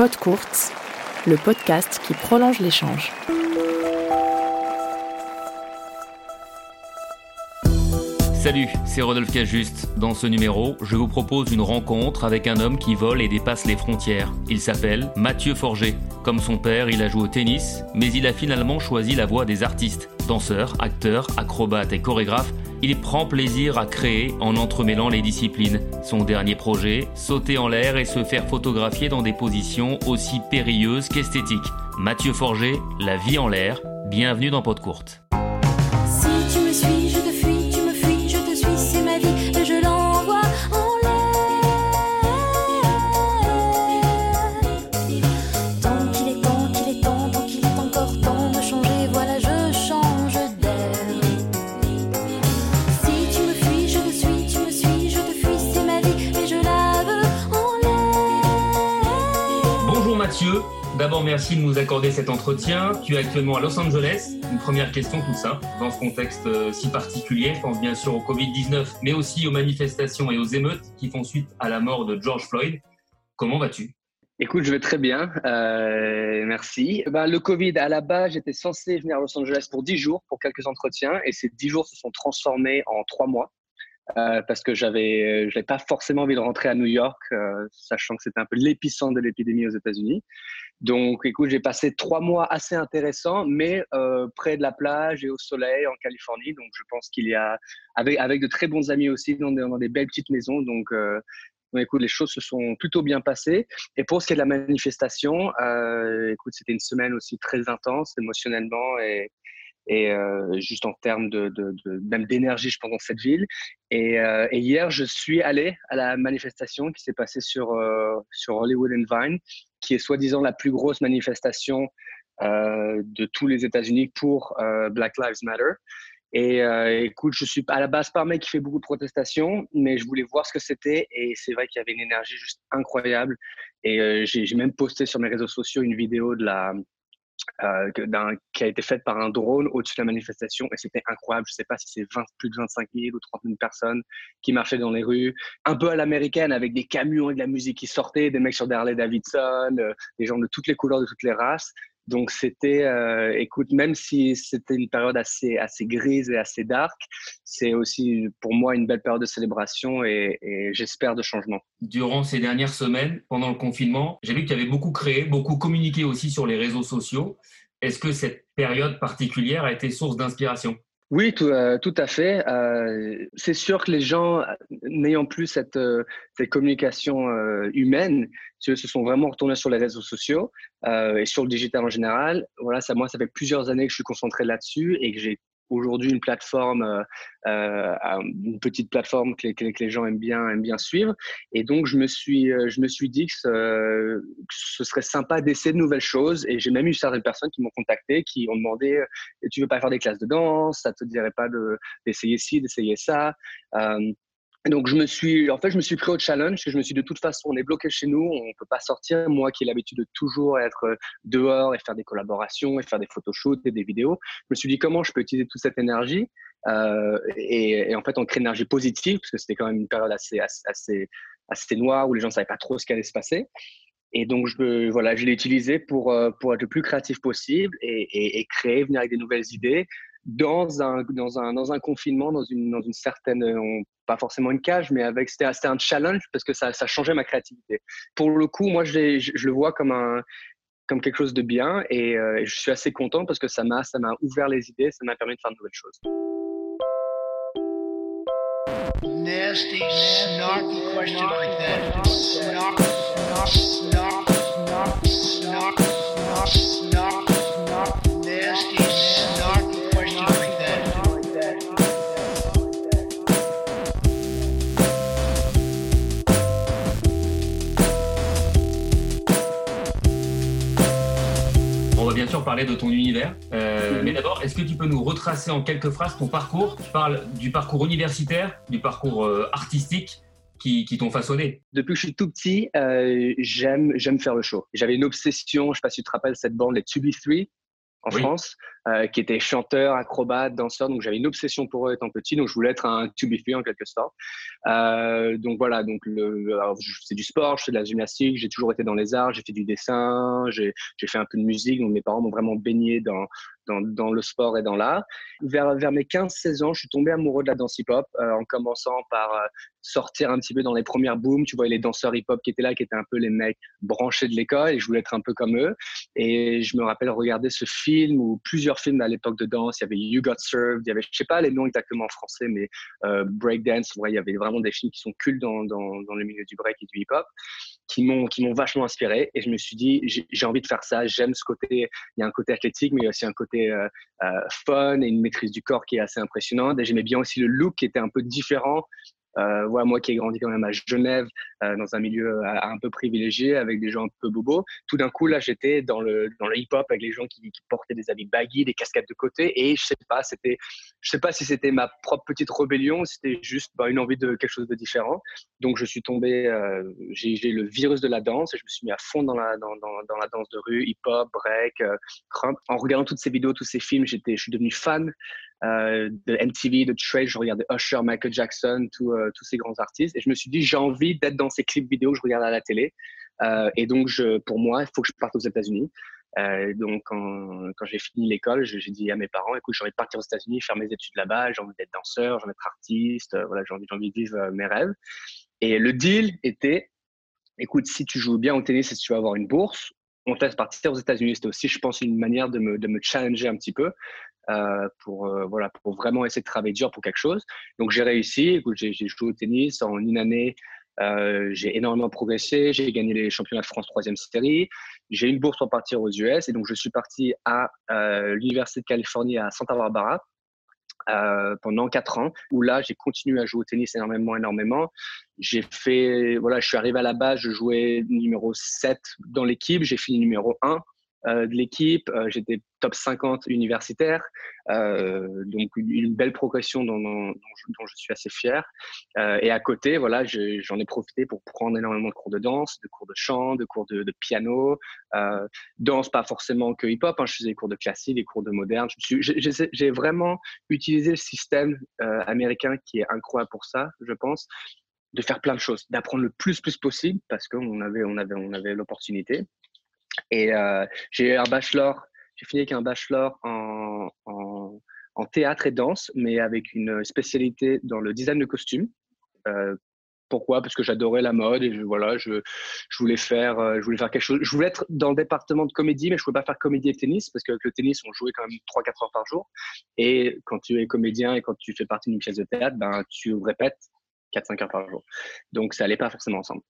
Pod Courte, le podcast qui prolonge l'échange. Salut, c'est Rodolphe Cajuste. Dans ce numéro, je vous propose une rencontre avec un homme qui vole et dépasse les frontières. Il s'appelle Mathieu Forger. Comme son père, il a joué au tennis, mais il a finalement choisi la voie des artistes. Danseur, acteur, acrobate et chorégraphe, il prend plaisir à créer en entremêlant les disciplines. Son dernier projet, sauter en l'air et se faire photographier dans des positions aussi périlleuses qu'esthétiques. Mathieu Forger, La vie en l'air, bienvenue dans Pot Courte. D'abord merci de nous accorder cet entretien. Tu es actuellement à Los Angeles. Une première question toute simple, dans ce contexte euh, si particulier, je pense bien sûr au Covid-19, mais aussi aux manifestations et aux émeutes qui font suite à la mort de George Floyd. Comment vas-tu? Écoute, je vais très bien, euh, merci. Ben, le Covid, à la base, j'étais censé venir à Los Angeles pour 10 jours, pour quelques entretiens, et ces 10 jours se sont transformés en 3 mois, euh, parce que j'avais, je n'avais pas forcément envie de rentrer à New York, euh, sachant que c'était un peu l'épicentre de l'épidémie aux États-Unis. Donc, écoute, j'ai passé 3 mois assez intéressants, mais euh, près de la plage et au soleil en Californie. Donc, je pense qu'il y a, avec, de très bons amis aussi, dans des, belles petites maisons. Donc, euh, donc, écoute, les choses se sont plutôt bien passées. Et pour ce qui est de la manifestation, euh, écoute, c'était une semaine aussi très intense émotionnellement et, et euh, juste en termes de, même d'énergie, je pense, dans cette ville. Et, euh, et hier, je suis allé à la manifestation qui s'est passée sur, euh, sur Hollywood and Vine, qui est soi-disant la plus grosse manifestation de tous les États-Unis pour Black Lives Matter. Et écoute, je suis à la base pas un mec qui fait beaucoup de protestations, mais je voulais voir ce que c'était et c'est vrai qu'il y avait une énergie juste incroyable. Et j'ai même posté sur mes réseaux sociaux une vidéo de la euh, qui a été faite par un drone au-dessus de la manifestation et c'était incroyable. Je sais pas si c'est 20 plus de 25 000 ou 30 000 personnes qui marchaient dans les rues, un peu à l'américaine avec des camions et de la musique qui sortaient, des mecs sur des Harley Davidson, euh, des gens de toutes les couleurs, de toutes les races. Donc c'était, euh, écoute, même si c'était une période assez grise et assez dark, c'est aussi pour moi une belle période de célébration et, et j'espère de changement. Durant ces dernières semaines, pendant le confinement, j'ai vu que tu avais beaucoup créé, beaucoup communiqué aussi sur les réseaux sociaux. Est-ce que cette période particulière a été source d'inspiration? Oui, tout, euh, tout à fait. Euh, c'est sûr que les gens, n'ayant plus cette, euh, cette communication euh, humaine, se se sont vraiment retournés sur les réseaux sociaux euh, et sur le digital en général. Voilà, ça, moi, ça fait plusieurs années que je suis concentré là-dessus et que j'ai aujourd'hui une plateforme, euh, euh, une petite plateforme que les, gens aiment bien, aiment bien suivre. Et donc, je me suis, euh, je me suis dit que ce, serait sympa d'essayer de nouvelles choses. Et j'ai même eu certaines personnes qui m'ont contacté, qui ont demandé tu veux pas faire des classes de danse, ça te dirait pas de d'essayer ci, d'essayer ça? Donc je me suis, en fait, je me suis pris au challenge. parce Je me suis dit, de toute façon, on est bloqué chez nous, on peut pas sortir. Moi, qui ai l'habitude de toujours être euh, dehors et faire des collaborations et faire des photoshoots et des vidéos, je me suis dit comment je peux utiliser toute cette énergie euh, et, et en fait, on crée une énergie positive parce que c'était quand même une période assez assez assez, assez noire où les gens savaient pas trop ce qui allait se passer. Et donc, je, voilà, je l'ai utilisé pour, euh, pour être le plus créatif possible et, et, et créer, venir avec des nouvelles idées dans un, dans un, dans un confinement, dans une, dans une certaine, on- pas forcément une cage, mais avec, c'était c'était un challenge parce que ça, ça changeait ma créativité. Pour le coup, moi, je, je, je le vois comme un, comme quelque chose de bien et euh, je suis assez content parce que ça m'a, ça m'a ouvert les idées, ça m'a permis de faire de nouvelles choses. nasty, snarky question like that. Snark, snark, snark, snark, snark, snark, sûr parler de ton univers. Euh. Mais d'abord, est-ce que tu peux nous retracer en quelques phrases ton parcours? Tu parles du parcours universitaire, du parcours euh, artistique qui, qui t'ont façonné. Depuis que je suis tout petit, euh, j'aime j'aime faire le show. J'avais une obsession, je sais pas si tu te rappelles cette bande, les 2B3. En Oui. France, euh, qui étaient chanteurs, acrobates, danseurs. Donc j'avais une obsession pour eux étant petit. Donc je voulais être un to be free en quelque sorte. Euh, donc voilà, donc le, alors, je fais du sport, je fais de la gymnastique, j'ai toujours été dans les arts, j'ai fait du dessin, j'ai j'ai fait un peu de musique. Donc mes parents m'ont vraiment baigné dans, dans, le sport et dans l'art. Vers, vers mes 15-16 ans, je suis tombé amoureux de la danse hip-hop euh, en commençant par euh, sortir un petit peu dans les premières booms. Tu vois, les danseurs hip-hop qui étaient là, qui étaient un peu les mecs branchés de l'école et je voulais être un peu comme eux. Et je me rappelle regarder ce film ou plusieurs films à l'époque de danse. Il y avait You Got Served, il y avait, je sais pas les noms exactement en français, mais euh, Breakdance. Ouais, il y avait vraiment des films qui sont cultes dans, dans, dans le milieu du break et du hip-hop qui m'ont vachement inspiré. Et je me suis dit, j'ai envie de faire ça. J'aime ce côté. Il y a un côté athlétique, mais il y a aussi un côté euh, euh, fun et une maîtrise du corps qui est assez impressionnante. J'aimais bien aussi le look qui était un peu différent. Euh, moi qui ai grandi quand même à Genève, euh, dans un milieu euh, un peu privilégié, avec des gens un peu bobos, tout d'un coup, là, j'étais dans le, dans le hip-hop avec les gens qui, qui portaient des habits baggy, des casquettes de côté, et je sais pas, c'était, je sais pas si c'était ma propre petite rébellion, c'était juste bah, une envie de quelque chose de différent. Donc, je suis tombé, euh, j'ai j'ai le virus de la danse, et je me suis mis à fond dans la, dans, dans, dans la danse de rue, hip-hop, break, euh, crump. En regardant toutes ces vidéos, tous ces films, j'étais, je suis devenu fan euh, de MTV, de Trade, je regardais Usher, Michael Jackson, tout, euh, tous ces grands artistes. Et je me suis dit, j'ai envie d'être dans ces clips vidéo que je regarde à la télé. Euh, et donc, je, pour moi, il faut que je parte aux États-Unis. Euh, donc, quand, quand j'ai fini l'école, j'ai dit à mes parents, écoute, j'ai envie de partir aux États-Unis, faire mes études là-bas, j'ai envie d'être danseur, j'ai envie d'être artiste, euh, voilà, j'ai envie, envie de vivre mes rêves. Et le deal était, écoute, si tu joues bien au tennis et si tu vas avoir une bourse, on te laisse partir aux États-Unis. C'était aussi, je pense, une manière de me, de me challenger un petit peu euh, pour, euh, voilà, pour vraiment essayer de travailler dur pour quelque chose. Donc, j'ai réussi. J'ai joué au tennis en une année. Euh, j'ai énormément progressé. J'ai gagné les championnats de France troisième série. J'ai une bourse pour partir aux US et donc je suis parti à l'université de Californie à Santa Barbara euh, pendant quatre ans où là j'ai continué à jouer au tennis énormément énormément. J'ai fait voilà je suis arrivé à la base je jouais numéro 7 dans l'équipe j'ai fini numéro 1 euh, de l'équipe. Euh, j'étais top 50 universitaire. Euh, donc une, belle progression dont, je, suis assez fier. Euh, et à côté voilà je- j'en ai profité pour prendre énormément de cours de danse de cours de chant de cours de, piano. Euh, danse pas forcément que hip hop hein, je faisais des cours de classique des cours de moderne. J'ai- vraiment utiliser le système euh, américain qui est incroyable pour ça, je pense, de faire plein de choses, d'apprendre le plus plus possible parce qu'on avait on avait on avait l'opportunité. Et euh, j'ai un bachelor, j'ai fini avec un bachelor en, en, en théâtre et danse, mais avec une spécialité dans le design de costumes. Euh, pourquoi? Parce que j'adorais la mode et je, voilà, je, je voulais faire, euh, je voulais faire quelque chose. Je voulais être dans le département de comédie, mais je ne pouvais pas faire comédie et tennis parce qu'avec le tennis, on jouait quand même 3-4 heures par jour. Et quand tu es comédien et quand tu fais partie d'une pièce de théâtre, ben, tu répètes 4-5 heures par jour. Donc, ça allait pas forcément ensemble.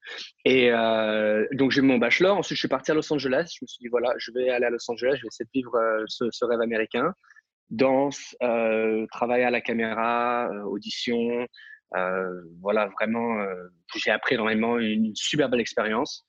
Et euh, donc, j'ai eu mon bachelor. Ensuite, je suis parti à Los Angeles. Je me suis dit, voilà, je vais aller à Los Angeles, je vais essayer de vivre euh, ce, rêve américain. Danse, euh, travail à la caméra, euh, audition. Voilà, vraiment, j'ai appris énormément, une super belle expérience.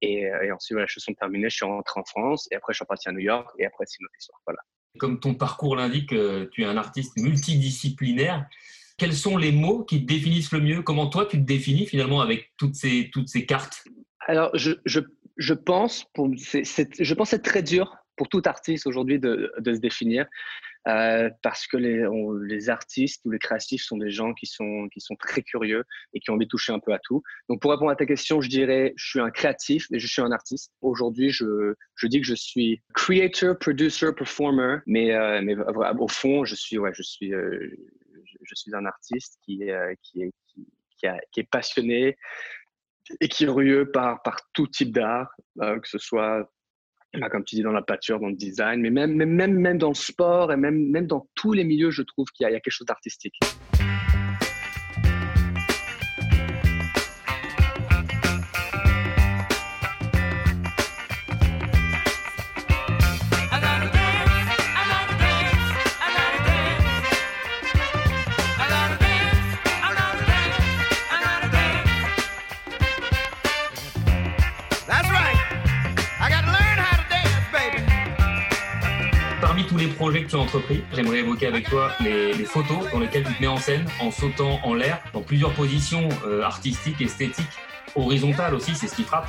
Et, ensuite, voilà, les choses sont terminées. Je suis rentré en France et après, je suis reparti à New York et après, c'est une autre histoire. Voilà. Comme ton parcours l'indique, tu es un artiste multidisciplinaire. Quels sont les mots qui te définissent le mieux? Comment toi, tu te définis finalement avec toutes ces, toutes ces cartes? Alors, je, je, je pense, pour, c'est, c'est- je pense être très dur pour tout artiste aujourd'hui de, de se définir euh, parce que les, les artistes ou les créatifs sont des gens qui sont, qui sont très curieux et qui ont envie de toucher un peu à tout. Donc, pour répondre à ta question, je dirais je suis un créatif et je suis un artiste. Aujourd'hui, je, je dis que je suis creator, producer, performer, mais, euh, mais vra- au fond, je suis, ouais, je suis, euh, je, suis un artiste qui, euh, qui, est, qui, est passionné et qui est curieux par, par tout type d'art, euh, que ce soit, bah, comme tu dis, dans la peinture, dans le design, mais même, même, même, dans le sport et même, même dans tous les milieux, je trouve qu'il y a quelque chose d'artistique. J'aimerais évoquer avec toi les, photos dans lesquelles tu te mets en scène en sautant en l'air dans plusieurs positions euh, artistiques, esthétiques, horizontales aussi, c'est ce qui frappe.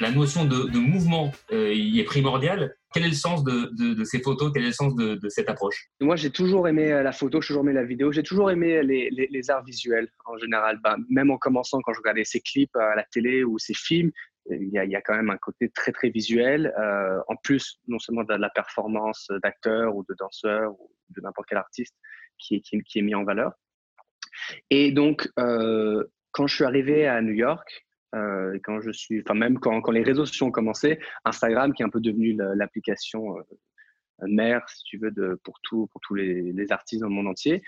La notion de, mouvement euh, est primordiale. Quel est le sens de, ces photos? Quel est le sens de, cette approche? Moi, j'ai toujours aimé euh, la photo, j'ai toujours aimé la vidéo, j'ai toujours aimé les arts visuels en général. Bah, même en commençant, quand je regardais ces clips à la télé ou ces films, il y a, il y a quand même un côté très, très visuel. euh, en plus, non seulement de la performance d'acteur ou de danseur ou de n'importe quel artiste qui est, qui, qui est mis en valeur. Et donc, euh, quand je suis arrivé à New York, euh, quand je suis, enfin même quand, quand les réseaux sociaux ont commencé, Instagram qui est un peu devenu la- l'application euh, mère, si tu veux, de, pour, tout, pour tous les, les artistes dans le monde entier,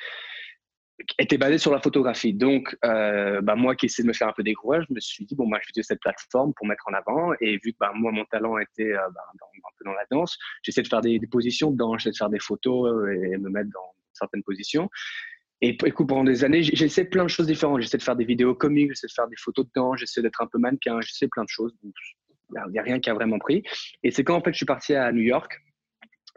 était basé sur la photographie. Donc, euh, bah, moi qui essaie de me faire un peu découvrir, je me suis dit, bon, moi, je vais utiliser cette plateforme pour mettre en avant. Et vu que bah, moi, mon talent était euh, bah, un peu dans la danse, j'essaie de faire des, des positions dedans, j'essaie de faire des photos euh, et me mettre dans certaines positions. Et écoute, pendant des années, essayé plein de choses différentes. J'essaie de faire des vidéos comiques, j'essaie de faire des photos dedans, j'essaie d'être un peu mannequin, j'essaie plein de choses. Il n'y a rien qui a vraiment pris. Et c'est quand en fait je suis parti à New York,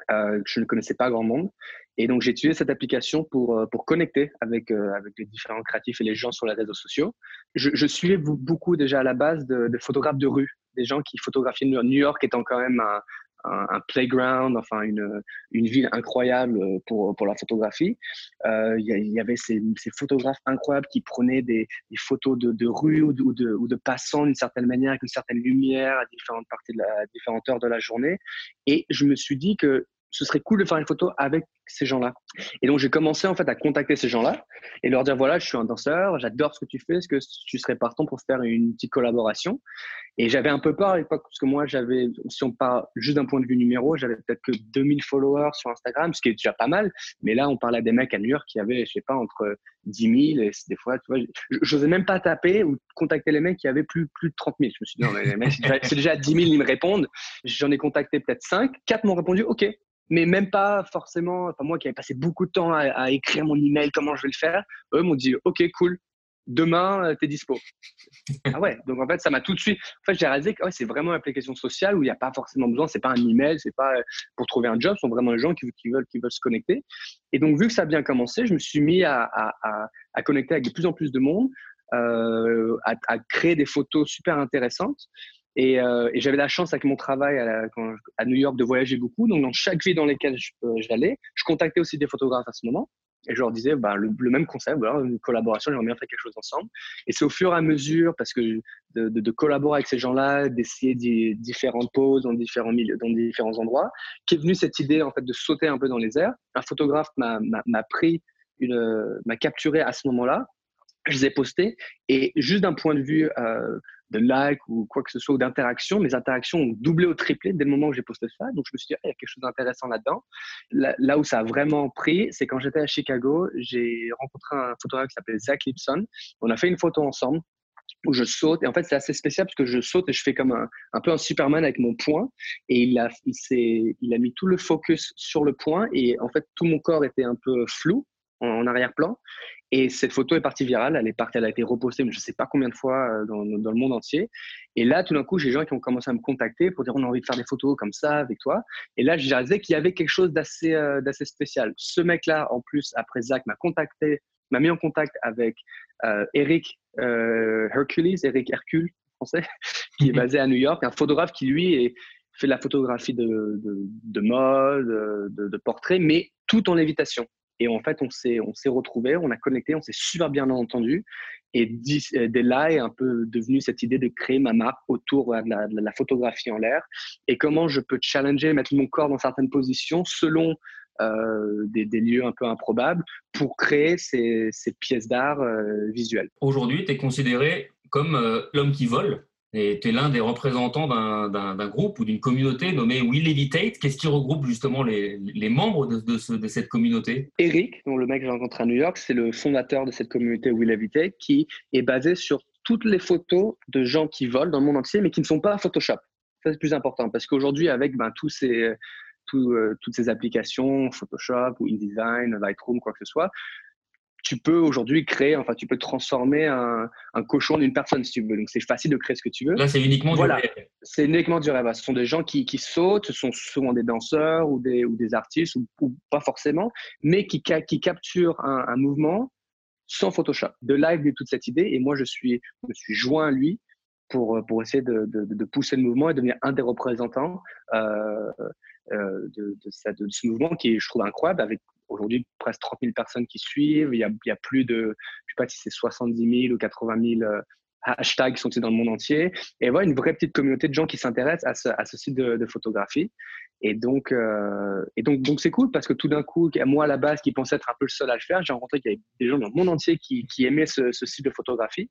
je ne connaissais pas grand monde. Et donc j'ai utilisé cette application pour, euh, pour connecter avec, euh, avec les différents créatifs et les gens sur les réseaux sociaux. Je, je suivais beaucoup déjà à la base de, de photographes de rue, des gens qui photographiaient New York, étant quand même un, un, un playground, enfin une, une ville incroyable pour, pour la photographie. Euh, Il y, a- il y avait ces, ces photographes incroyables qui prenaient des, des photos de, de rue ou de, ou de, ou de passants d'une certaine manière, avec une certaine lumière à différentes parties de la, à différentes heures de la journée. Et je me suis dit que ce serait cool de faire une photo avec ces gens-là. Et donc, j'ai commencé en fait à contacter ces gens-là et leur dire voilà, je suis un danseur, j'adore ce que tu fais, est-ce que tu serais partant pour faire une petite collaboration? Et j'avais un peu peur à l'époque parce que moi, j'avais, si on parle juste d'un point de vue numéro, j'avais peut-être que 2000 followers sur Instagram, ce qui est déjà pas mal. Mais là, on parlait des mecs à New York qui avaient, je sais pas, entre 10 000 et des fois, tu vois, je n'osais même pas taper ou contacter les mecs qui avaient plus, plus de 30 000. Je me suis dit non, mais les mecs, c'est déjà 10 000, ils me répondent. J'en ai contacté peut-être 5, 4 m'ont répondu OK mais même pas forcément, enfin moi qui avais passé beaucoup de temps à, à écrire mon email, comment je vais le faire, eux m'ont dit ok cool, demain euh, t'es dispo. ah ouais, donc en fait ça m'a tout de suite, en fait j'ai réalisé que ouais, c'est vraiment une application sociale où il n'y a pas forcément besoin, c'est pas un email, c'est pas euh, pour trouver un job, ce sont vraiment les gens qui, qui veulent qui veulent se connecter. Et donc vu que ça a bien commencé, je me suis mis à, à, à, à connecter avec de plus en plus de monde, euh, à créer des photos super intéressantes. Et, euh, et j'avais la chance avec mon travail à, New York de voyager beaucoup. Donc, dans chaque ville dans laquelle j'allais, je contactais aussi des photographes à ce moment. Et je leur disais bah, le, même concept, une collaboration, j'aimerais bien faire quelque chose ensemble. Et c'est au fur et à mesure, parce que de, collaborer avec ces gens-là, d'essayer di- différentes poses dans différents milieux, dans différents endroits, qu'est venue cette idée en fait de sauter un peu dans les airs. Un photographe m'a capturé à ce moment-là. Je les ai postés et juste d'un point de vue euh, de like ou quoi que ce soit ou d'interaction, mes interactions ont doublé ou triplé dès le moment où j'ai posté ça. Donc je me suis dit, Ah, il y a quelque chose d'intéressant là-dedans. Là, où ça a vraiment pris, c'est quand j'étais à Chicago, j'ai rencontré un photographe qui s'appelle Zach Lipson. On a fait une photo ensemble où je saute. Et en fait, c'est assez spécial parce que je saute et je fais comme un, un peu un Superman avec mon poing. Et il a, il, il a mis tout le focus sur le point. Et en fait, tout mon corps était un peu flou en arrière-plan. Et cette photo est partie virale. Elle est partie, elle a été repostée, mais je ne sais pas combien de fois euh, dans, dans le monde entier. Et là, tout d'un coup, j'ai des gens qui ont commencé à me contacter pour dire on a envie de faire des photos comme ça avec toi. Et là, j'ai réalisé qu'il y avait quelque chose d'assez euh, d'assez spécial. Ce mec-là, en plus, après Zach, m'a contacté, m'a mis en contact avec euh, Eric euh, Hercules, Eric Hercule, français, qui est basé à New York, un photographe qui, lui, est, fait de la photographie de, de, de mode, de, de portrait, mais tout en lévitation. Et en fait, on s'est, on s'est retrouvés, on a connecté, on s'est super bien entendu. Et d'ici- euh, dès là est un peu devenu cette idée de créer ma marque autour de, la, photographie en l'air et comment je peux challenger, mettre mon corps dans certaines positions selon euh, des, lieux un peu improbables pour créer ces, ces pièces d'art euh, visuelles. Aujourd'hui, tu es considéré comme euh, l'homme qui vole tu es l'un des représentants d'un- groupe ou d'une communauté nommée We Levitate. Qu'est-ce qui regroupe justement les, les membres de, de ce- de cette communauté? Eric, dont le mec que j'ai rencontré à New York, c'est le fondateur de cette communauté We Levitate qui est basée sur toutes les photos de gens qui volent dans le monde entier mais qui ne sont pas Photoshop. Ça, c'est plus important parce qu'aujourd'hui, avec ben, tous ces, tout, euh, toutes ces applications, Photoshop ou InDesign, Lightroom, quoi que ce soit, tu peux aujourd'hui créer, enfin, tu peux transformer un, un cochon d'une personne si tu veux. Donc, c'est facile de créer ce que tu veux. Là, c'est uniquement du Voilà. réel. C'est uniquement du rêve. Ce sont des gens qui, qui sautent, ce sont souvent des danseurs ou des, ou des artistes, ou, ou pas forcément, mais qui, qui capturent un, un mouvement sans Photoshop. De live, a toute cette idée, et moi, je suis, je me suis joint à lui pour, pour essayer de, de, de pousser le mouvement et devenir un des représentants euh, de, de, ce mouvement qui est, je trouve, incroyable, avec aujourd'hui presque 30 000 personnes qui suivent. Il y a, plus de, je sais pas si c'est 70 000 ou 80 000 euh, hashtags qui sont dans le monde entier. Et voilà, une vraie petite communauté de gens qui s'intéressent à ce, à site de, photographie. Et donc, euh, donc, c'est cool parce que tout d'un coup, moi à la base qui pensais être un peu le seul à le faire, j'ai rencontré qu'il y avait des gens dans le monde entier qui, aimaient ce, ce style de photographie,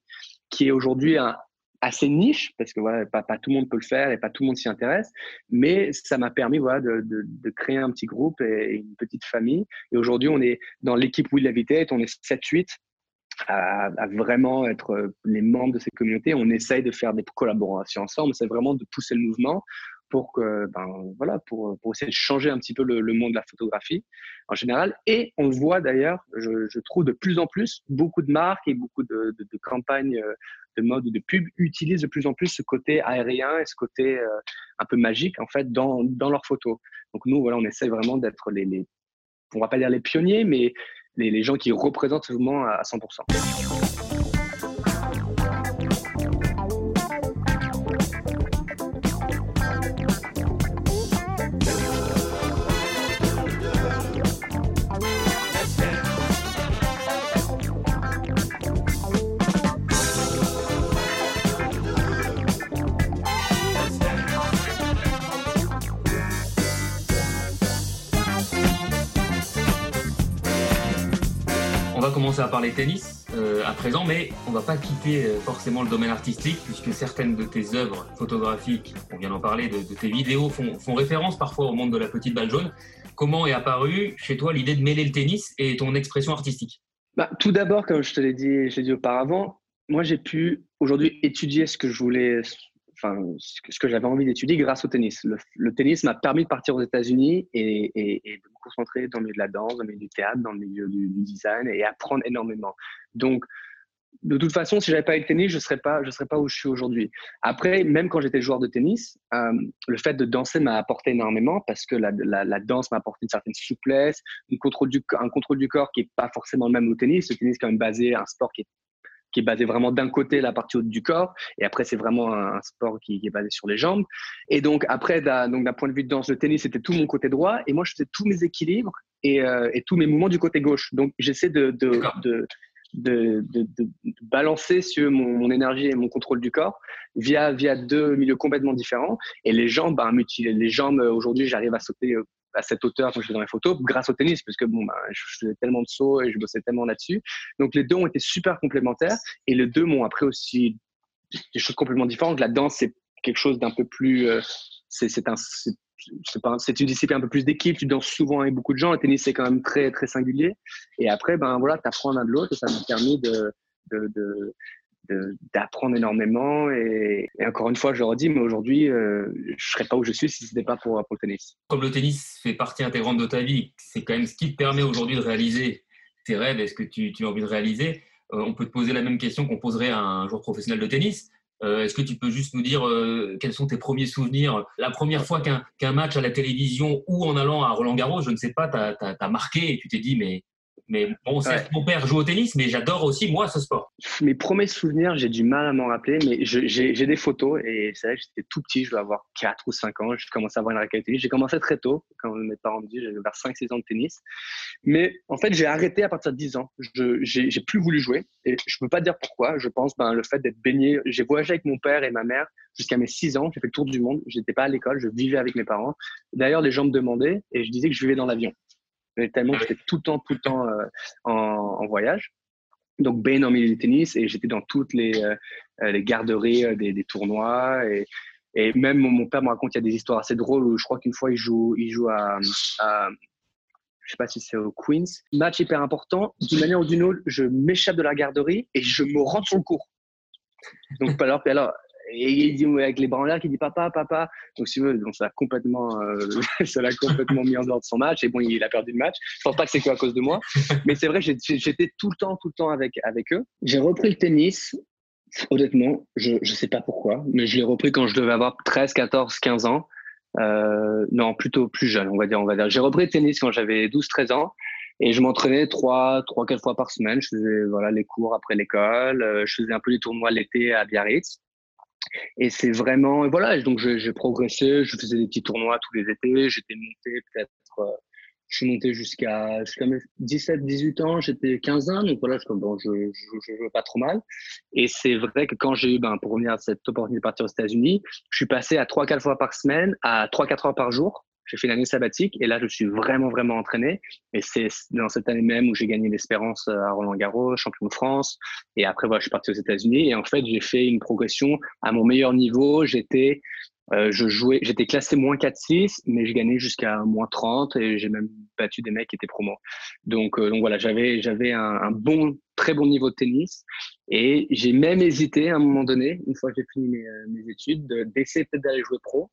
qui est aujourd'hui un, assez niche parce que voilà, pas, tout le monde peut le faire et pas tout le monde s'y intéresse, mais ça m'a permis voilà, de, de, créer un petit groupe et, et une petite famille. Et aujourd'hui, on est dans l'équipe Will Habitat, on est 7-8 à, à vraiment être euh, les membres de cette communauté. On essaye de faire des collaborations ensemble. C'est vraiment de pousser le mouvement pour que, ben, voilà, pour, pour essayer de changer un petit peu le, le monde de la photographie en général. Et on voit d'ailleurs, je, je trouve de plus en plus, beaucoup de marques et beaucoup de, de, de campagnes euh, de mode ou de pub utilisent de plus en plus ce côté aérien et ce côté euh, un peu magique en fait dans, dans leurs photos. Donc nous, voilà, on essaie vraiment d'être les, les, on va pas dire les pionniers, mais les, les gens qui représentent ce mouvement à 100%. Commencer à parler tennis euh, à présent, mais on va pas quitter euh, forcément le domaine artistique, puisque certaines de tes œuvres photographiques, on vient d'en parler, de, de tes vidéos, font, font référence parfois au monde de la petite balle jaune. Comment est apparue chez toi l'idée de mêler le tennis et ton expression artistique? Bah, tout d'abord, comme je te l'ai dit, je l'ai dit auparavant, moi j'ai pu aujourd'hui étudier ce que je voulais, enfin ce que, j'avais envie d'étudier grâce au tennis. Le, tennis m'a permis de partir aux États-Unis et, de me concentrer dans le milieu de la danse, dans le milieu du théâtre, dans le milieu du, design et apprendre énormément. Donc de toute façon, si j'avais pas eu le tennis, je serais pas, je serais pas où je suis aujourd'hui. Après, même quand j'étais joueur de tennis, euh, le fait de danser m'a apporté énormément parce que la, danse m'a apporté une certaine souplesse, un contrôle du, un contrôle du corps qui est pas forcément le même au tennis. Le tennis est quand même basé, un sport qui est qui est basé vraiment d'un côté la partie haute du corps et après c'est vraiment un, sport qui, qui, est basé sur les jambes. Et donc après d'un donc d'un point de vue de danse le tennis c'était tout mon côté droit et moi je faisais tous mes équilibres et, euh, et tous mes mouvements du côté gauche. Donc j'essaie de de, de, de, de, de, balancer sur mon, mon, énergie et mon contrôle du corps via via deux milieux complètement différents. Et les jambes ben, les jambes aujourd'hui j'arrive à sauter à cette hauteur quand je fais dans les photos grâce au tennis parce que bon bah, je faisais tellement de sauts et je bossais tellement là-dessus. Donc les deux ont été super complémentaires et les deux m'ont appris aussi des choses complètement différentes. La danse c'est quelque chose d'un peu plus euh, c'est un c'est une discipline un peu plus d'équipe. Tu danses souvent avec beaucoup de gens. Le tennis c'est quand même très très singulier. Et après ben voilà tu apprends l'un de l'autre et ça m'a permis de d'apprendre énormément et, encore une fois je leur dis mais aujourd'hui euh, je serais pas où je suis si ce n'était pas pour, pour le tennis. Comme le tennis fait partie intégrante de ta vie c'est quand même ce qui te permet aujourd'hui de réaliser tes rêves et ce que tu, as envie de réaliser. Euh, on peut te poser la même question qu'on poserait à un joueur professionnel de tennis. Euh, Est-ce que tu peux juste nous dire quels sont tes premiers souvenirs? La première fois qu'un qu match à la télévision ou en allant à Roland Garros, je ne sais pas, t'as as, marqué et tu t'es dit mais mais bon, c'est ouais. mon père joue au tennis, mais j'adore aussi moi ce sport. Mes premiers souvenirs, j'ai du mal à m'en rappeler, mais j'ai des photos et c'est vrai que j'étais tout petit, je dois avoir 4 ou 5 ans, je commençais à avoir une raquette de tennis. J'ai commencé très tôt, quand mes parents me disent, j'avais vers 5-6 ans de tennis. Mais en fait, j'ai arrêté à partir de 10 ans. Je j'ai plus voulu jouer et je peux pas dire pourquoi. Je pense ben, le fait d'être baigné. J'ai voyagé avec mon père et ma mère jusqu'à mes 6 ans. J'ai fait le tour du monde. J'étais pas à l'école, je vivais avec mes parents. D'ailleurs, les gens me demandaient et je disais que je vivais dans l'avion tellement que j'étais tout le temps, tout le temps euh, en, en, voyage. Donc, dans le milieu du tennis et j'étais dans toutes les, euh, les garderies euh, des, des tournois. Et, et même mon, mon, père me raconte, il y a des histoires assez drôles où je crois qu'une fois, il joue, il joue à, à je sais pas si c'est au Queens. Match hyper important. D'une manière ou d'une autre, je m'échappe de la garderie et je me rends sur le cours. Donc, alors, alors et il dit avec les bras en l'air qui dit papa papa. Donc si tu veux donc ça a complètement euh, ça l'a complètement mis en dehors de son match. Et bon il a perdu le match. Je pense pas que c'est que à cause de moi. Mais c'est vrai j'étais tout le temps tout le temps avec avec eux. J'ai repris le tennis. Honnêtement je je sais pas pourquoi mais je l'ai repris quand je devais avoir 13 14 15 ans. Euh, non plutôt plus jeune on va dire on va dire. J'ai repris le tennis quand j'avais 12 13 ans. Et je m'entraînais trois, trois, quatre fois par semaine. Je faisais voilà les cours après l'école. Euh, je faisais un peu des tournois l'été à Biarritz. Et c'est vraiment, et voilà, donc j'ai progressé, je faisais des petits tournois tous les étés, j'étais monté peut-être, euh, je suis monté jusqu'à mes 17, 18 ans, j'étais 15 ans, donc voilà, je, bon, je, je, pas trop mal. Et c'est vrai que quand j'ai eu, ben, pour revenir à cette opportunité de partir aux États-Unis, je suis passé à 3-4 fois par semaine à 3-4 heures par jour. J'ai fait une année sabbatique et là, je suis vraiment, vraiment entraîné. Et c'est dans cette année même où j'ai gagné l'espérance à Roland Garros, champion de France. Et après, voilà, je suis parti aux États-Unis. Et en fait, j'ai fait une progression à mon meilleur niveau. J'étais, euh, je jouais, j'étais classé moins 4-6, mais je gagnais jusqu'à moins 30 et j'ai même battu des mecs qui étaient promo. Donc, euh, donc voilà, j'avais, j'avais un, un bon, très bon niveau de tennis. Et j'ai même hésité à un moment donné, une fois que j'ai fini mes, euh, mes études, de- d'essayer peut-être d'aller jouer pro.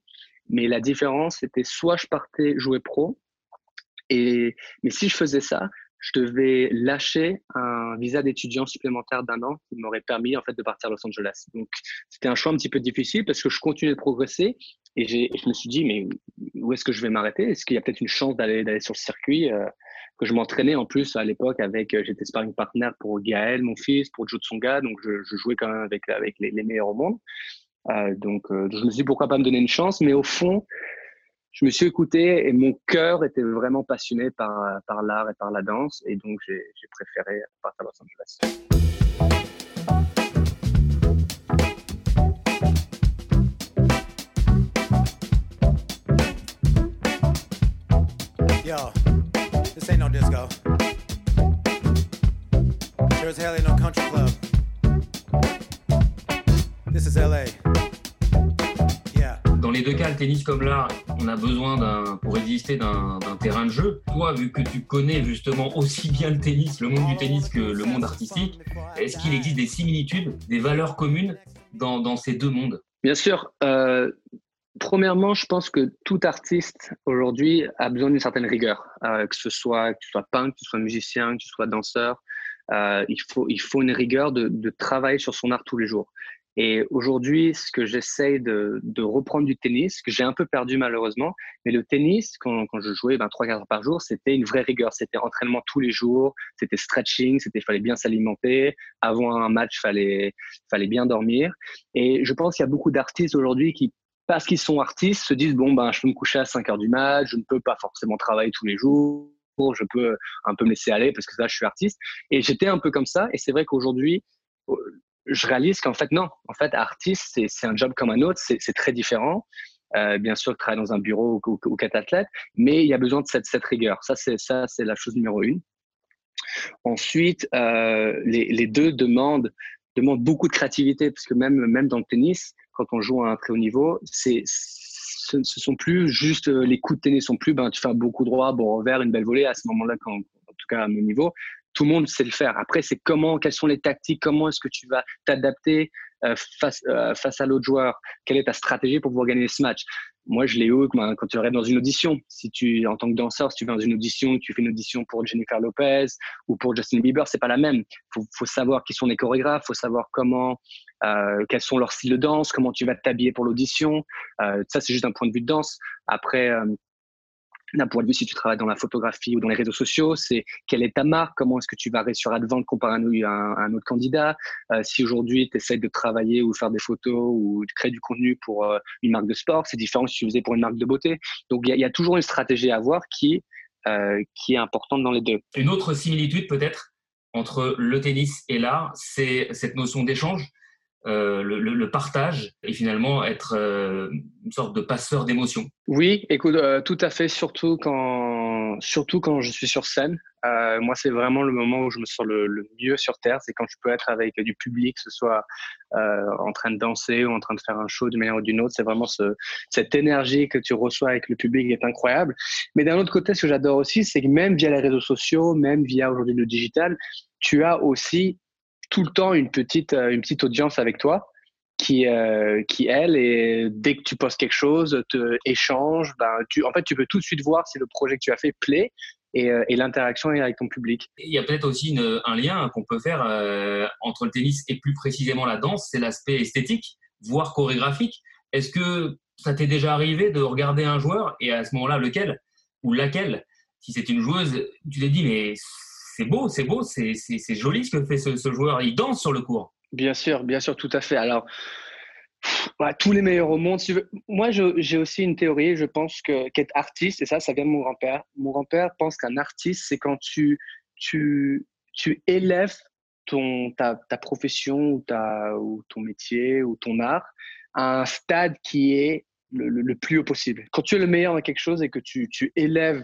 Mais la différence, c'était soit je partais jouer pro, et, mais si je faisais ça, je devais lâcher un visa d'étudiant supplémentaire d'un an qui m'aurait permis en fait de partir à Los Angeles. Donc c'était un choix un petit peu difficile parce que je continuais de progresser et, je me suis dit mais où est-ce que je vais m'arrêter? Est-ce qu'il y a peut-être une chance d'aller, d'aller sur le circuit euh, que je m'entraînais en plus à l'époque avec euh, j'étais sparring partner pour Gaël, mon fils, pour Joe Tsonga, donc je, je jouais quand même avec avec les meilleurs au monde. Euh, donc euh, je me suis dit pourquoi pas me donner une chance, mais au fond je me suis écouté et mon cœur était vraiment passionné par, par l'art et par la danse. Et donc, j'ai préféré partir à Los Angeles. Yo, this ain't no disco. Sure no country club. This is LA. Yeah. Dans les deux cas, le tennis comme l'art, on a besoin d'un, pour exister d'un, d'un terrain de jeu. Toi, vu que tu connais justement aussi bien le tennis, le monde du tennis que le monde artistique, est-ce qu'il existe des similitudes, des valeurs communes dans, dans ces deux mondes? Bien sûr. Euh, premièrement, je pense que tout artiste aujourd'hui a besoin d'une certaine rigueur, euh, que ce soit que tu sois peintre, que tu sois musicien, que tu sois danseur. Euh, il faut il faut une rigueur de, de travailler sur son art tous les jours. Et aujourd'hui, ce que j'essaye de, de reprendre du tennis, que j'ai un peu perdu malheureusement, mais le tennis, quand, quand je jouais ben, 3-4 heures par jour, c'était une vraie rigueur. C'était entraînement tous les jours, c'était stretching, c'était fallait bien s'alimenter. Avant un match, fallait fallait bien dormir. Et je pense qu'il y a beaucoup d'artistes aujourd'hui qui, parce qu'ils sont artistes, se disent bon ben je peux me coucher à 5 heures du match, je ne peux pas forcément travailler tous les jours, je peux un peu me laisser aller parce que ça je suis artiste. Et j'étais un peu comme ça. Et c'est vrai qu'aujourd'hui je réalise qu'en fait, non. En fait, artiste, c'est, un job comme un autre, c'est, très différent. Euh, bien sûr, travailler dans un bureau ou, ou, ou quatre athlètes, mais il y a besoin de cette, cette rigueur. Ça, c'est, ça, c'est la chose numéro une. Ensuite, euh, les, les deux demandent, demandent beaucoup de créativité, parce que même, même dans le tennis, quand on joue à un très haut niveau, c'est, ce, ce sont plus juste euh, les coups de tennis, sont plus, ben, tu fais un beau coup droit, bon revers, une belle volée. À ce moment-là, quand, en tout cas à mon niveau, tout le monde sait le faire. Après, c'est comment, quelles sont les tactiques, comment est-ce que tu vas t'adapter euh, face, euh, face à l'autre joueur, quelle est ta stratégie pour pouvoir gagner ce match? Moi, je l'ai eu quand tu arrives dans une audition. Si tu, en tant que danseur, si tu vas dans une audition, tu fais une audition pour Jennifer Lopez ou pour Justin Bieber, c'est pas la même. Faut, faut savoir qui sont les chorégraphes, faut savoir comment, euh, quels sont leurs styles de danse, comment tu vas t'habiller pour l'audition. Euh, ça, c'est juste un point de vue de danse. Après, euh, d'un point de vue si tu travailles dans la photographie ou dans les réseaux sociaux, c'est quelle est ta marque, comment est-ce que tu vas réussir à te vendre comparé à un, autre candidat. Euh, si aujourd'hui tu essaies de travailler ou faire des photos ou de créer du contenu pour euh, une marque de sport, c'est différent si tu faisais pour une marque de beauté. Donc il y, y, a toujours une stratégie à avoir qui, euh, qui est importante dans les deux. Une autre similitude peut-être entre le tennis et l'art, c'est cette notion d'échange. Euh, le, partage et finalement être euh, une sorte de passeur d'émotions. Oui, écoute, euh, tout à fait, surtout quand, surtout quand je suis sur scène. Moi, c'est vraiment le moment où je me sens le, mieux sur Terre. C'est quand je peux être avec du public, que ce soit en train de danser ou en train de faire un show d'une manière ou d'une autre. C'est vraiment ce, cette énergie que tu reçois avec le public est incroyable. Mais d'un autre côté, ce que j'adore aussi, c'est que même via les réseaux sociaux, même via aujourd'hui le digital, tu as aussi tout le temps une petite, une petite audience avec toi qui, euh, qui elle, et dès que tu postes quelque chose, te échange, ben, tu, en fait, tu peux tout de suite voir si le projet que tu as fait plaît et, euh, et l'interaction avec ton public. Il y a peut-être aussi un lien qu'on peut faire euh, entre le tennis et plus précisément la danse, c'est l'aspect esthétique, voire chorégraphique. Est-ce que ça t'est déjà arrivé de regarder un joueur et à ce moment-là, lequel ou laquelle, si c'est une joueuse, tu t'es dit, mais c'est beau, c'est beau, c'est joli ce que fait ce, joueur. Il danse sur le court. Bien sûr, bien sûr, tout à fait. Alors, tous les meilleurs au monde. Moi, j'ai aussi une théorie. Je pense que qu'être artiste, et ça, ça vient de mon grand-père. Mon grand-père pense qu'un artiste, c'est quand tu, tu, tu élèves ton, ta, ta profession ou, ta, ou ton métier ou ton art à un stade qui est le, le- le plus haut possible. Quand tu es le meilleur dans quelque chose et que tu, tu élèves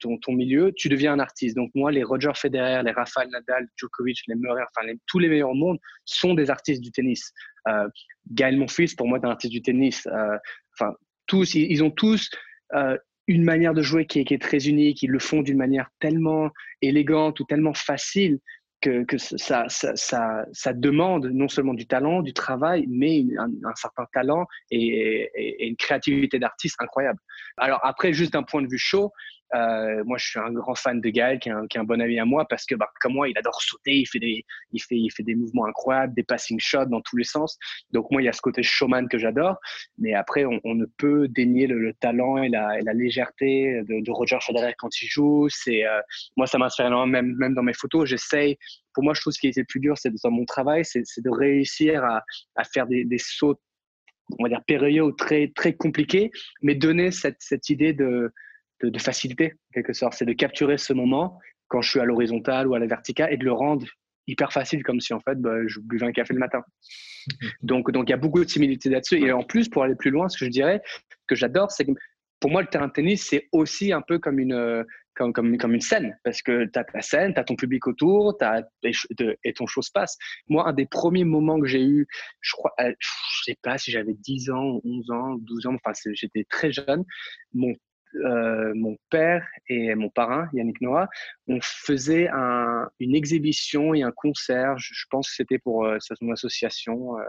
ton, ton milieu, tu deviens un artiste. Donc moi, les Roger Federer, les Rafael Nadal, Djokovic, les Murray, enfin tous les meilleurs au monde sont des artistes du tennis. Euh, Gaël Monfils, pour moi, est un artiste du tennis. Euh, enfin, tous, ils, ont tous euh, une manière de jouer qui est, très unique. Ils le font d'une manière tellement élégante ou tellement facile que, ça, ça, ça, demande non seulement du talent, du travail, mais un, certain talent et, et- une créativité d'artiste incroyable. Alors après, juste d'un point de vue show, euh, moi je suis un grand fan de Gaël, qui est un, bon ami à moi, parce que bah, comme moi, il adore sauter, il fait, des, il, fait, il fait des mouvements incroyables, des passing shots dans tous les sens. Donc moi, il y a ce côté showman que j'adore, mais après, on, ne peut dénier le, le talent et la, et la légèreté de, Roger Federer quand il joue. Euh, moi, ça m'inspire énormément, même, même dans mes photos. J'essaye. Pour moi, je trouve ce qui était le plus dur, c'est dans mon travail, c'est de réussir à, faire des, des sauts, on va dire périlleux ou très très compliqués, mais donner cette, cette idée de, de, de facilité, en quelque sorte. C'est de capturer ce moment quand je suis à l'horizontale ou à la verticale et de le rendre hyper facile, comme si en fait bah, je buvais un café le matin. Donc, donc il y a beaucoup de similitudes là-dessus. Et en plus, pour aller plus loin, ce que je dirais, que j'adore, c'est que pour moi, le terrain de tennis, c'est aussi un peu comme une, comme, comme, comme une scène. Parce que tu as ta scène, tu as ton public autour, as, et, ton show se passe. Moi, un des premiers moments que j'ai eu, je crois, euh, je sais pas si j'avais 10 ans, 11 ans, 12 ans, enfin, j'étais très jeune. Mon, euh, mon père et mon parrain, Yannick Noah, on faisait un, une exhibition et un concert. Je, pense que c'était pour euh, son association. Euh,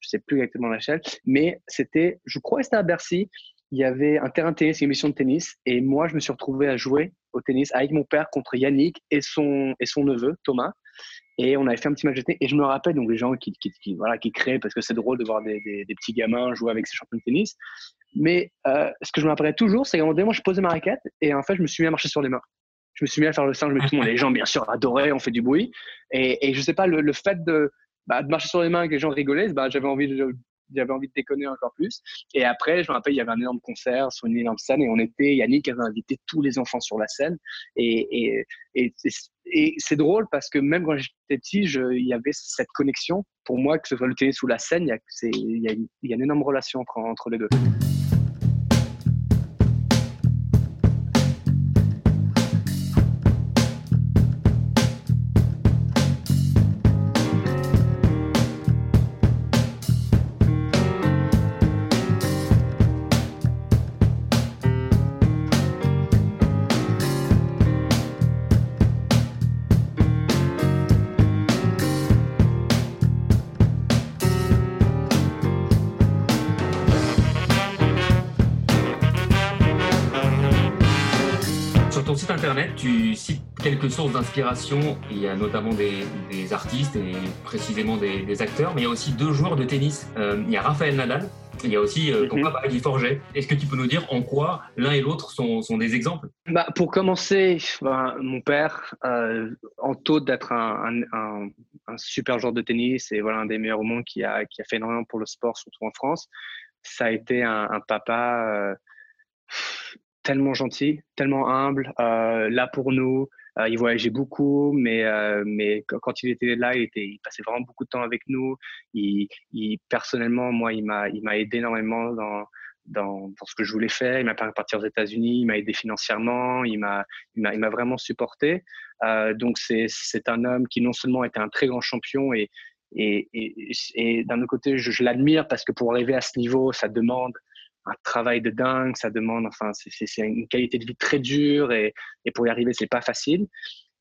je sais plus exactement l'échelle, mais c'était, je crois que c'était à Bercy. Il y avait un terrain de tennis, une émission de tennis, et moi, je me suis retrouvé à jouer au tennis avec mon père contre Yannick et son, et son neveu, Thomas. Et on avait fait un petit match de tennis. Et je me rappelle, donc les gens qui, voilà, qui créent, parce que c'est drôle de voir des, des petits gamins jouer avec ces champions de tennis. Mais euh, ce que je me rappellerai toujours, c'est qu'à un moment donné, moi, je posais ma raquette et en fait, je me suis mis à marcher sur les mains. Je me suis mis à faire le singe, mais tout le monde, les gens, bien sûr, adoraient, on fait du bruit. Et, et je sais pas, le, le fait de, bah, de marcher sur les mains et que les gens rigolaient, bah, j'avais envie de, j'avais envie de déconner encore plus. Et après, je me rappelle, il y avait un énorme concert sur une énorme scène et on était, Yannick avait invité tous les enfants sur la scène. Et, et, et, et c'est drôle parce que même quand j'étais petit, je, il y avait cette connexion. Pour moi, que ce soit le tennis ou la scène, il y a, c'est, il y a, une, il y a une énorme relation entre, entre les deux. Internet, tu cites quelques sources d'inspiration. Il y a notamment des, des artistes et précisément des, des, acteurs, mais il y a aussi deux joueurs de tennis. Euh, il y a Raphaël Nadal. Il y a aussi euh, ton papa Guy Forget. Est-ce que tu peux nous dire en quoi l'un et l'autre sont, sont des exemples? Bah, pour commencer, bah, mon père, euh, en taux d'être un, un, un, un super joueur de tennis et voilà, un des meilleurs au monde qui a, qui a fait énormément pour le sport, surtout en France, ça a été un, un papa euh, tellement gentil, tellement humble, euh, là pour nous. Euh, il voyageait beaucoup, mais, euh, mais quand, il était là, il, était, il passait vraiment beaucoup de temps avec nous. Il, il, personnellement, moi, il m'a il m'a aidé énormément dans, dans, dans ce que je voulais faire. Il m'a permis de partir aux États-Unis, il m'a aidé financièrement, il m'a il m'a il m'a vraiment supporté. Euh, donc c'est c'est un homme qui non seulement était un très grand champion et et, et, et d'un autre côté, je, je l'admire parce que pour arriver à ce niveau, ça demande un travail de dingue, ça demande, enfin, c'est une qualité de vie très dure et, et pour y arriver, c'est pas facile.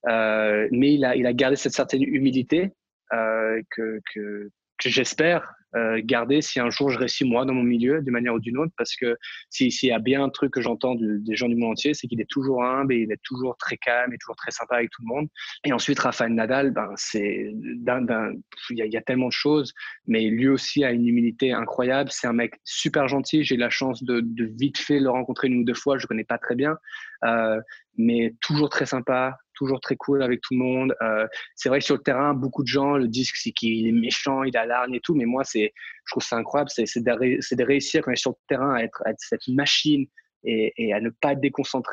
Euh, mais il a, il a gardé cette certaine humilité euh, que, que, que j'espère euh, garder si un jour je réussis moi dans mon milieu d'une manière ou d'une autre parce que s'il si y a bien un truc que j'entends des gens du monde entier c'est qu'il est toujours humble et il est toujours très calme et toujours très sympa avec tout le monde. Et ensuite Rafael Nadal ben c'est il y, a tellement de choses mais lui aussi a une humilité incroyable. C'est un mec super gentil. J'ai eu la chance de, de, vite fait le rencontrer une ou deux fois. Je le connais pas très bien. Euh, mais toujours très sympa toujours très cool avec tout le monde. Euh, c'est vrai que sur le terrain, beaucoup de gens le disent qu'il est méchant, il a l'arne et tout, mais moi, c'est, je trouve ça incroyable. C'est, c'est, de, c'est de réussir quand on est sur le terrain à être, cette machine et, à ne pas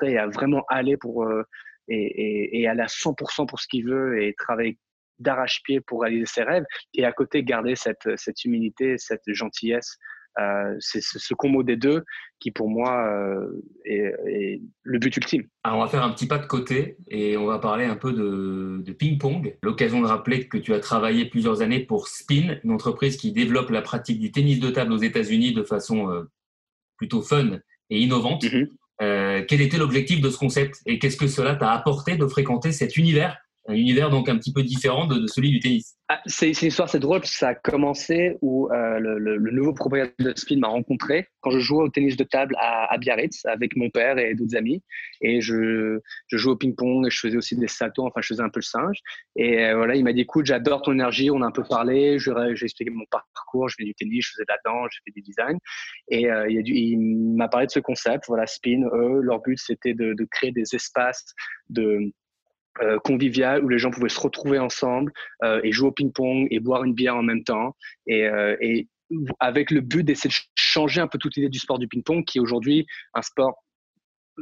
et à vraiment aller pour euh, et, et, et, aller à 100% pour ce qu'il veut et travailler d'arrache-pied pour réaliser ses rêves et à côté garder cette, cette humilité, cette gentillesse euh, c'est ce combo des deux qui, pour moi, euh, est, est, le but ultime. Alors, on va faire un petit pas de côté et on va parler un peu de, de ping-pong. L'occasion de rappeler que tu as travaillé plusieurs années pour Spin, une entreprise qui développe la pratique du tennis de table aux États-Unis de façon euh, plutôt fun et innovante. Mm -hmm. euh, quel était l'objectif de ce concept et qu'est-ce que cela t'a apporté de fréquenter cet univers un univers donc un petit peu différent de, celui du tennis. Ah, c'est une histoire, c'est drôle, ça a commencé où euh, le, nouveau propriétaire de Spin m'a rencontré quand je jouais au tennis de table à, Biarritz avec mon père et d'autres amis. Et je, jouais au ping-pong et je faisais aussi des saltos, enfin je faisais un peu le singe. Et euh, voilà, il m'a dit écoute, j'adore ton énergie, on a un peu parlé, j'ai expliqué mon parcours, je fais du tennis, je faisais de la danse, je fais du design. Et euh, il, a m'a parlé de ce concept, voilà, Spin, eux, leur but c'était de créer des espaces de euh, convivial où les gens pouvaient se retrouver ensemble euh, et jouer au ping-pong et boire une bière en même temps. Et, euh, et avec le but d'essayer de changer un peu toute l'idée du sport du ping-pong qui est aujourd'hui un sport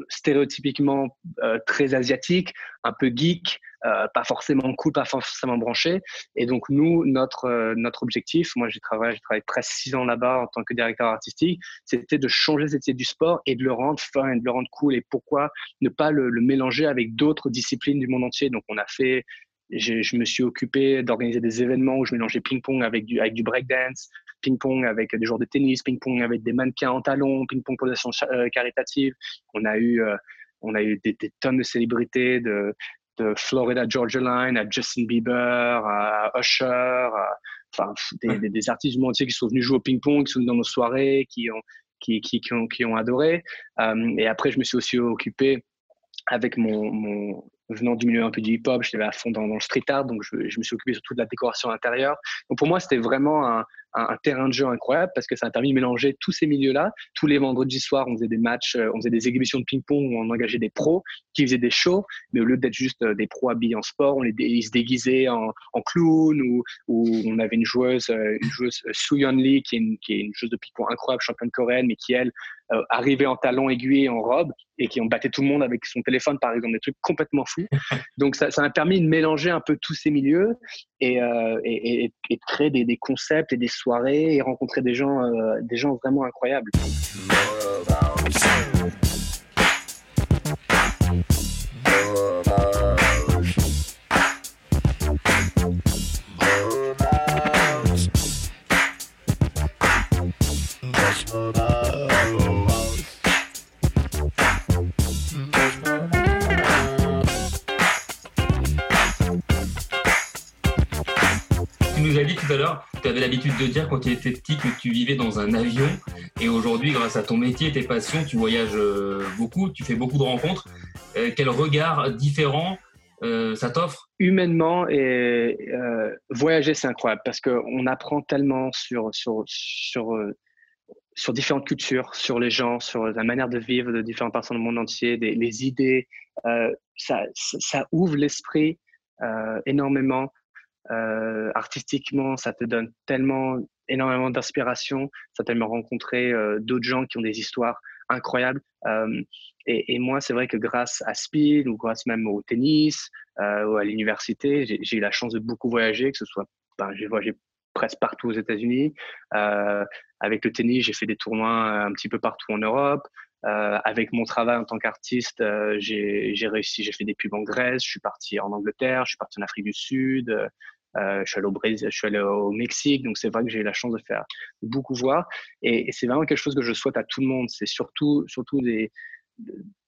stéréotypiquement euh, très asiatique, un peu geek, euh, pas forcément cool, pas forcément branché. Et donc nous, notre euh, notre objectif, moi j'ai travaillé, j'ai travaillé presque six ans là-bas en tant que directeur artistique, c'était de changer cette idée du sport et de le rendre fun, et de le rendre cool. Et pourquoi ne pas le, mélanger avec d'autres disciplines du monde entier? Donc on a fait je, je, me suis occupé d'organiser des événements où je mélangeais ping-pong avec du, avec du breakdance, ping-pong avec des joueurs de tennis, ping-pong avec des mannequins en talons, ping-pong pour des actions euh, caritatives. On a eu, euh, on a eu des, des, tonnes de célébrités de, de Florida Georgia Line à Justin Bieber, à Usher, à, enfin des, des, des, artistes du monde entier qui sont venus jouer au ping-pong, qui sont venus dans nos soirées, qui ont, qui, qui, qui ont, qui ont adoré. Euh, et après, je me suis aussi occupé avec mon, mon venant du milieu un peu du hip-hop, j'étais à fond dans, le street art, donc je, me suis occupé surtout de la décoration intérieure. Donc pour moi, c'était vraiment un, terrain de jeu incroyable parce que ça a permis de mélanger tous ces milieux-là. Tous les vendredis soirs, on faisait des matchs, euh, on faisait des exhibitions de ping-pong où on engageait des pros qui faisaient des shows, mais au lieu d'être juste euh, des pros habillés en sport, on les, ils se déguisaient en, en clown ou, on avait une joueuse, euh, une joueuse Soo Yeon Lee qui est, une, joueuse de ping-pong incroyable, championne coréenne, mais qui elle arrivait en talons aiguilles en robe et qui ont batté tout le monde avec son téléphone par exemple, des trucs complètement fous. Donc ça, m'a permis de mélanger un peu tous ces milieux et, euh, de créer des, des, concepts et des soirées et rencontrer des gens, euh, des gens vraiment incroyables. Tu avais l'habitude de dire quand tu étais petit que tu vivais dans un avion. Et aujourd'hui, grâce à ton métier, tes passions, tu voyages euh, beaucoup, tu fais beaucoup de rencontres. Euh, quel regard différent euh, ça t'offre? Humainement, et voyager, c'est incroyable parce qu'on apprend tellement sur, sur, sur, sur différentes cultures, sur les gens, sur la manière de vivre de différentes personnes du monde entier, des, les idées. ça ouvre l'esprit énormément. Euh, artistiquement, ça te donne tellement énormément d'inspiration, ça t'a rencontré euh, d'autres gens qui ont des histoires incroyables. Euh, et, moi, c'est vrai que grâce à Speed ou grâce même au tennis ou à l'université, j'ai eu la chance de beaucoup voyager, que ce soit, ben, j'ai voyagé presque partout aux États-Unis. avec le tennis, j'ai fait des tournois un petit peu partout en Europe. Euh, avec mon travail en tant qu'artiste, euh, j'ai réussi, j'ai fait des pubs en Grèce, je suis parti en Angleterre, je suis parti en Afrique du Sud, euh, je suis allé au Brésil, je suis allé au Mexique, donc c'est vrai que j'ai eu la chance de faire beaucoup voir. Et, c'est vraiment quelque chose que je souhaite à tout le monde. C'est surtout, surtout des,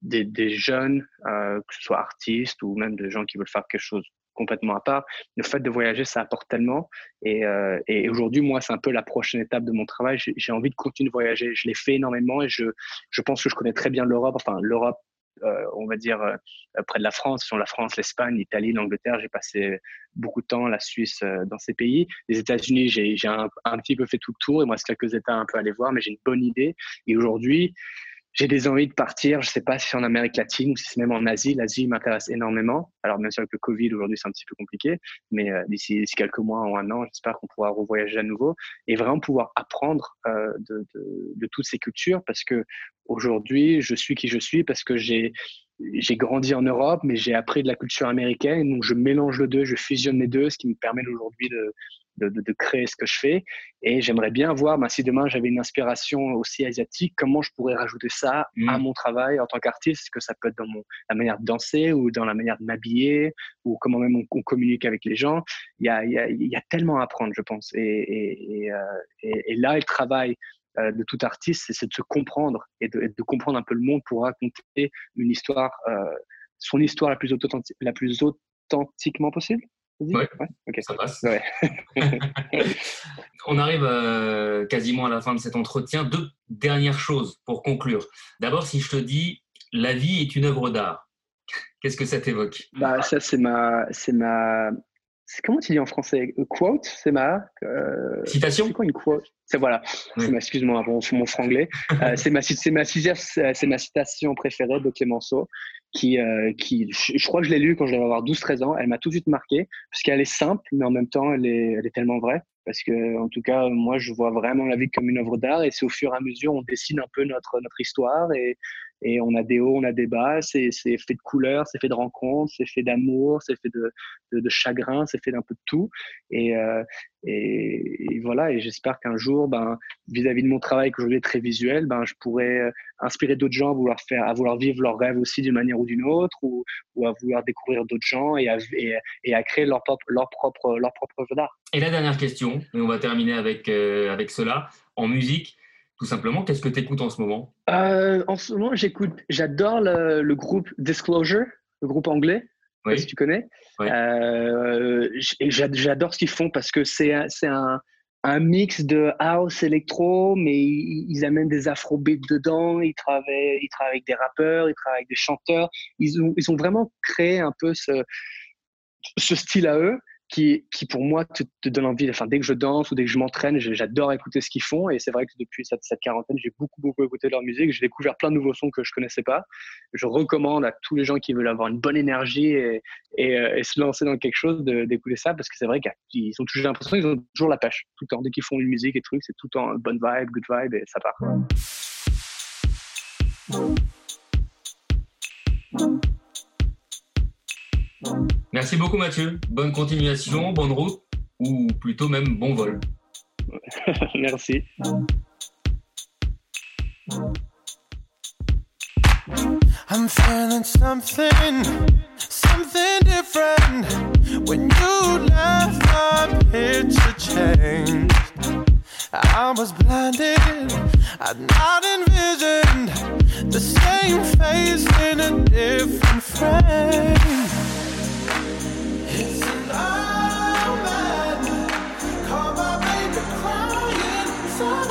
des, jeunes, euh, que ce soit artistes ou même des gens qui veulent faire quelque chose complètement à part. Le fait de voyager, ça apporte tellement. Et, euh, et aujourd'hui, moi, c'est un peu la prochaine étape de mon travail. J'ai envie de continuer de voyager. Je l'ai fait énormément et je, je pense que je connais très bien l'Europe. Enfin, l'Europe, euh, on va dire, euh, près de la France, sur la France, l'Espagne, l'Italie, l'Angleterre. J'ai passé beaucoup de temps, la Suisse, euh, dans ces pays. Les États-Unis, j'ai un, un, petit peu fait tout le tour. Il me reste quelques États un peu à aller voir, mais j'ai une bonne idée. Et aujourd'hui, j'ai des envies de partir. Je sais pas si c'est en Amérique latine ou si c'est même en Asie. L'Asie m'intéresse énormément. Alors bien sûr avec le Covid aujourd'hui c'est un petit peu compliqué, mais euh, d'ici quelques mois ou un an, j'espère qu'on pourra revoyager à nouveau et vraiment pouvoir apprendre euh, de, de, de, toutes ces cultures parce que aujourd'hui je suis qui je suis parce que j'ai j'ai grandi en Europe, mais j'ai appris de la culture américaine, donc je mélange le deux, je fusionne les deux, ce qui me permet aujourd'hui de, de, de, créer ce que je fais. Et j'aimerais bien voir, ben, si demain j'avais une inspiration aussi asiatique, comment je pourrais rajouter ça à Mm. mon travail en tant qu'artiste, que ça peut être dans mon, la manière de danser ou dans la manière de m'habiller ou comment même on, on communique avec les gens? Il y a, il y, a, il y a tellement à apprendre, je pense. Et, et, et, euh, et, là, le travail euh, de tout artiste, c'est de se comprendre et de, comprendre un peu le monde pour raconter une histoire, euh, son histoire la plus, authentique, la plus authentiquement possible. Ouais, okay. ça passe. Ouais. On arrive euh, quasiment à la fin de cet entretien. Deux dernières choses pour conclure. D'abord, si je te dis la vie est une œuvre d'art, qu'est-ce que ça t'évoque? Bah, Ça, c'est ma, c'est ma, comment tu dis en français? Quote C'est ma euh... citation. C'est quoi une quote? C'est voilà. Oui. Excuse-moi mon, mon franglais. euh, c'est ma, ma, c'est ma citation préférée de Clémenceau, qui, euh, qui, je crois que je l'ai lu quand je devais avoir 12-13 ans. Elle m'a tout de suite marqué parce qu'elle est simple, mais en même temps, elle est, elle est tellement vraie. Parce que, en tout cas, moi, je vois vraiment la vie comme une œuvre d'art, et c'est au fur et à mesure, on dessine un peu notre notre histoire, et et on a des hauts, on a des bas. C'est fait de couleurs, c'est fait de rencontres, c'est fait d'amour, c'est fait de, de, de chagrin, c'est fait d'un peu de tout. Et euh, et, voilà. Et j'espère qu'un jour, ben, vis-à-vis -vis de mon travail qu'aujourd'hui est très visuel, ben, je pourrais inspirer d'autres gens à vouloir faire, à vouloir vivre leurs rêves aussi d'une manière ou d'une autre, ou, ou à vouloir découvrir d'autres gens et à, et, et, à créer leur propre, leur propre, leur propre œuvre d'art. Et la dernière question, et on va terminer avec euh, avec cela en musique. Tout simplement, qu'est-ce que tu écoutes en ce moment? Euh, En ce moment, j'écoute, j'adore le, le, groupe Disclosure, le groupe anglais. Oui. Si tu connais. Oui. Euh, j'adore ce qu'ils font parce que c'est un, un mix de house électro, mais ils, ils amènent des afrobeats dedans. Ils travaillent, ils travaillent avec des rappeurs, ils travaillent avec des chanteurs. Ils ont, ils ont vraiment créé un peu ce, ce style à eux qui, qui pour moi te, donne envie. Enfin, dès que je danse ou dès que je m'entraîne, j'adore écouter ce qu'ils font. Et c'est vrai que depuis cette, quarantaine, j'ai beaucoup, beaucoup écouté leur musique. J'ai découvert plein de nouveaux sons que je connaissais pas. Je recommande à tous les gens qui veulent avoir une bonne énergie et, et se lancer dans quelque chose d'écouter ça parce que c'est vrai qu'ils ont toujours l'impression qu'ils ont toujours la pêche tout le temps. Dès qu'ils font une musique et trucs, c'est tout le temps bonne vibe, good vibe et ça part. Merci beaucoup Mathieu. Bonne continuation, bonne route ou plutôt même bon vol. Merci. I'm feeling something, something different. When you left, my picture changed. I was blinded, I'd not envisioned the same face in a different frame. sorry.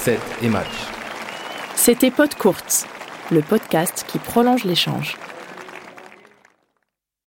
7 et. C'était Pod Courte, le podcast qui prolonge l'échange.